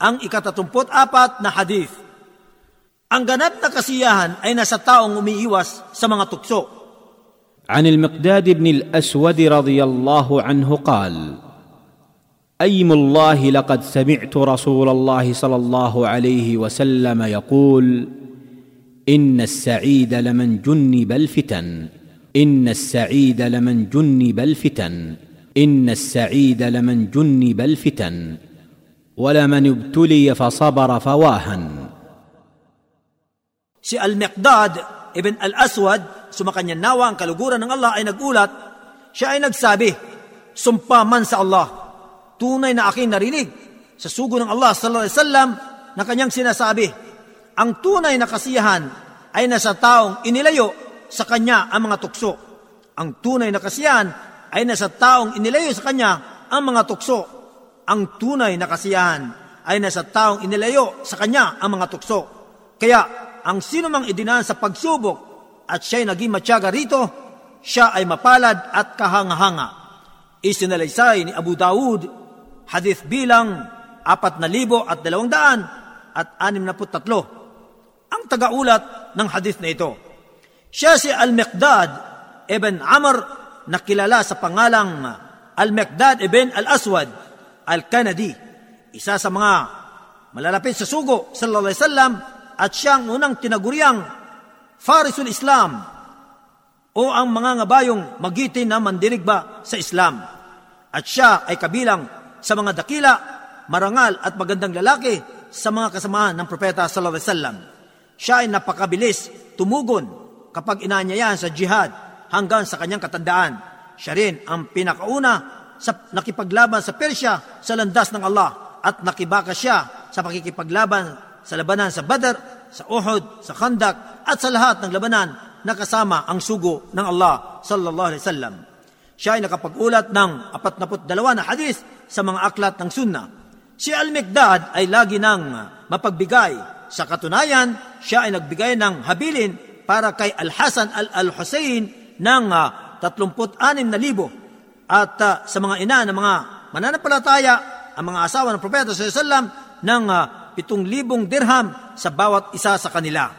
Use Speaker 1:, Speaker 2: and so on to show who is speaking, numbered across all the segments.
Speaker 1: ang ikatatumput apat na hadith. Ang ganap na kasiyahan ay nasa taong umiiwas sa mga tukso.
Speaker 2: عن المقداد بن الأسود رضي الله عنه قال أيم الله لقد سمعت رسول الله صلى الله عليه وسلم يقول إن السعيد لمن جنب الفتن إن السعيد لمن جنب الفتن إن السعيد لمن جنب الفتن ولمن ابتلي فصبر فواهن
Speaker 1: Si Al-Miqdad ibn Al-Aswad, sumakanya nawa ang kaluguran ng Allah ay nagulat, siya ay nagsabi, Sumpa man sa Allah, tunay na aking narinig sa sugo ng Allah sallallahu alaihi wasallam na kanyang sinasabi, ang tunay na kasiyahan ay nasa taong inilayo sa kanya ang mga tukso. Ang tunay na kasiyahan ay nasa taong inilayo sa kanya ang mga tukso. Ang tunay na kasiyahan ay nasa taong inilayo sa kanya ang mga tukso. Kaya ang sino mang idinaan sa pagsubok at siya'y naging matyaga rito, siya ay mapalad at kahanga-hanga. Isinalaysay ni Abu Dawud, hadith bilang apat na libo at dalawang daan at anim na tatlo. Ang tagaulat ng hadith na ito. Siya si Al-Miqdad ibn Amr na kilala sa pangalang Al-Miqdad ibn Al-Aswad Al-Kanadi. Isa sa mga malalapit sa sugo sallallahu alaihi wasallam at siyang unang tinaguriang Farisul Islam o ang mga ngabayong magitin na mandirigba sa Islam. At siya ay kabilang sa mga dakila, marangal at magandang lalaki sa mga kasamahan ng propeta sallallahu alaihi wasallam. Siya ay napakabilis, tumugon kapag inaanyayahan sa jihad hanggang sa kanyang katandaan. Siya rin ang pinakauna sa nakipaglaban sa Persya sa landas ng Allah at nakibaka siya sa pakikipaglaban sa labanan sa Badr, sa Uhud, sa Khandak at sa lahat ng labanan na kasama ang sugo ng Allah sallallahu alaihi wasallam. Siya ay nakapag-ulat ng 42 na hadis sa mga aklat ng sunnah. Si Al-Miqdad ay lagi nang mapagbigay. Sa katunayan, siya ay nagbigay ng habilin para kay Al-Hasan Al-Hussein ng uh, 36,000 at uh, sa mga ina ng mga mananampalataya, ang mga asawa ng Propeta alaihi wasallam ng uh, 7,000 dirham sa bawat isa sa kanila.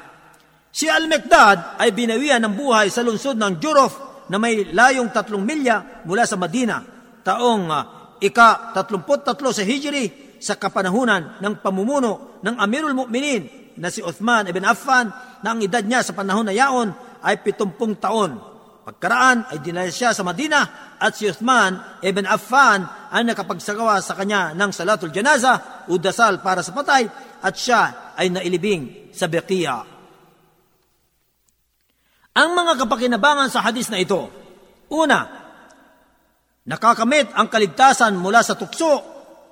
Speaker 1: Si Al-Miqdad ay binawian ng buhay sa lungsod ng Juruf na may layong tatlong milya mula sa Madina, taong uh, ika-33 sa Hijri sa kapanahunan ng pamumuno ng Amirul Mu'minin na si Uthman ibn Affan na ang edad niya sa panahon na yaon ay 70 taon. Pagkaraan ay dinala siya sa Madina at si Uthman ibn Affan ay nakapagsagawa sa kanya ng salatul janaza o dasal para sa patay at siya ay nailibing sa Beqiya. Ang mga kapakinabangan sa hadis na ito, una, nakakamit ang kaligtasan mula sa tukso,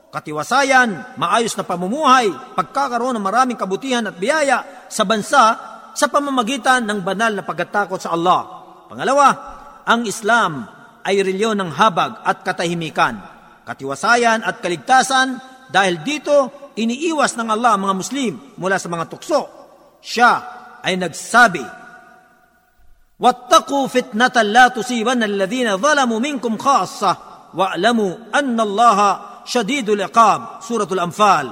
Speaker 1: katiwasayan, maayos na pamumuhay, pagkakaroon ng maraming kabutihan at biyaya sa bansa sa pamamagitan ng banal na pagkatakot sa Allah. Pangalawa, ang Islam ay reliyon ng habag at katahimikan, katiwasayan at kaligtasan dahil dito iniiwas ng Allah ang mga Muslim mula sa mga tukso. Siya ay nagsabi, واتقوا فتنة لا تصيبن الذين ظلموا منكم خاصة واعلموا أن الله شديد العقاب سورة الأنفال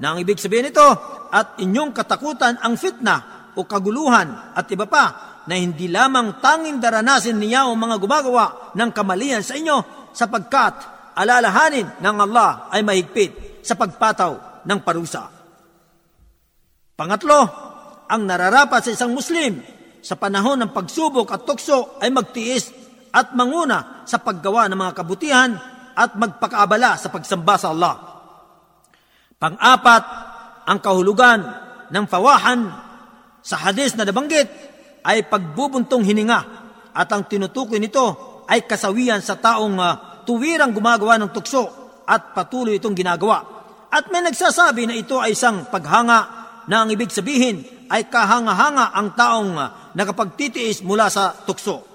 Speaker 1: na ang ibig sabihin nito at inyong katakutan ang fitna o kaguluhan at iba pa na hindi lamang tanging daranasin niya o mga gumagawa ng kamalian sa inyo sapagkat alalahanin ng Allah ay mahigpit sa pagpataw ng parusa. Pangatlo, ang nararapat sa isang Muslim sa panahon ng pagsubok at tukso ay magtiis at manguna sa paggawa ng mga kabutihan at magpakaabala sa pagsamba sa Allah. Pang-apat, ang kahulugan ng fawahan sa hadis na nabanggit ay pagbubuntong hininga at ang tinutukoy nito ay kasawian sa taong uh, tuwirang gumagawa ng tukso at patuloy itong ginagawa. At may nagsasabi na ito ay isang paghanga na ang ibig sabihin ay kahanga-hanga ang taong uh, nakapagtitiis mula sa tukso.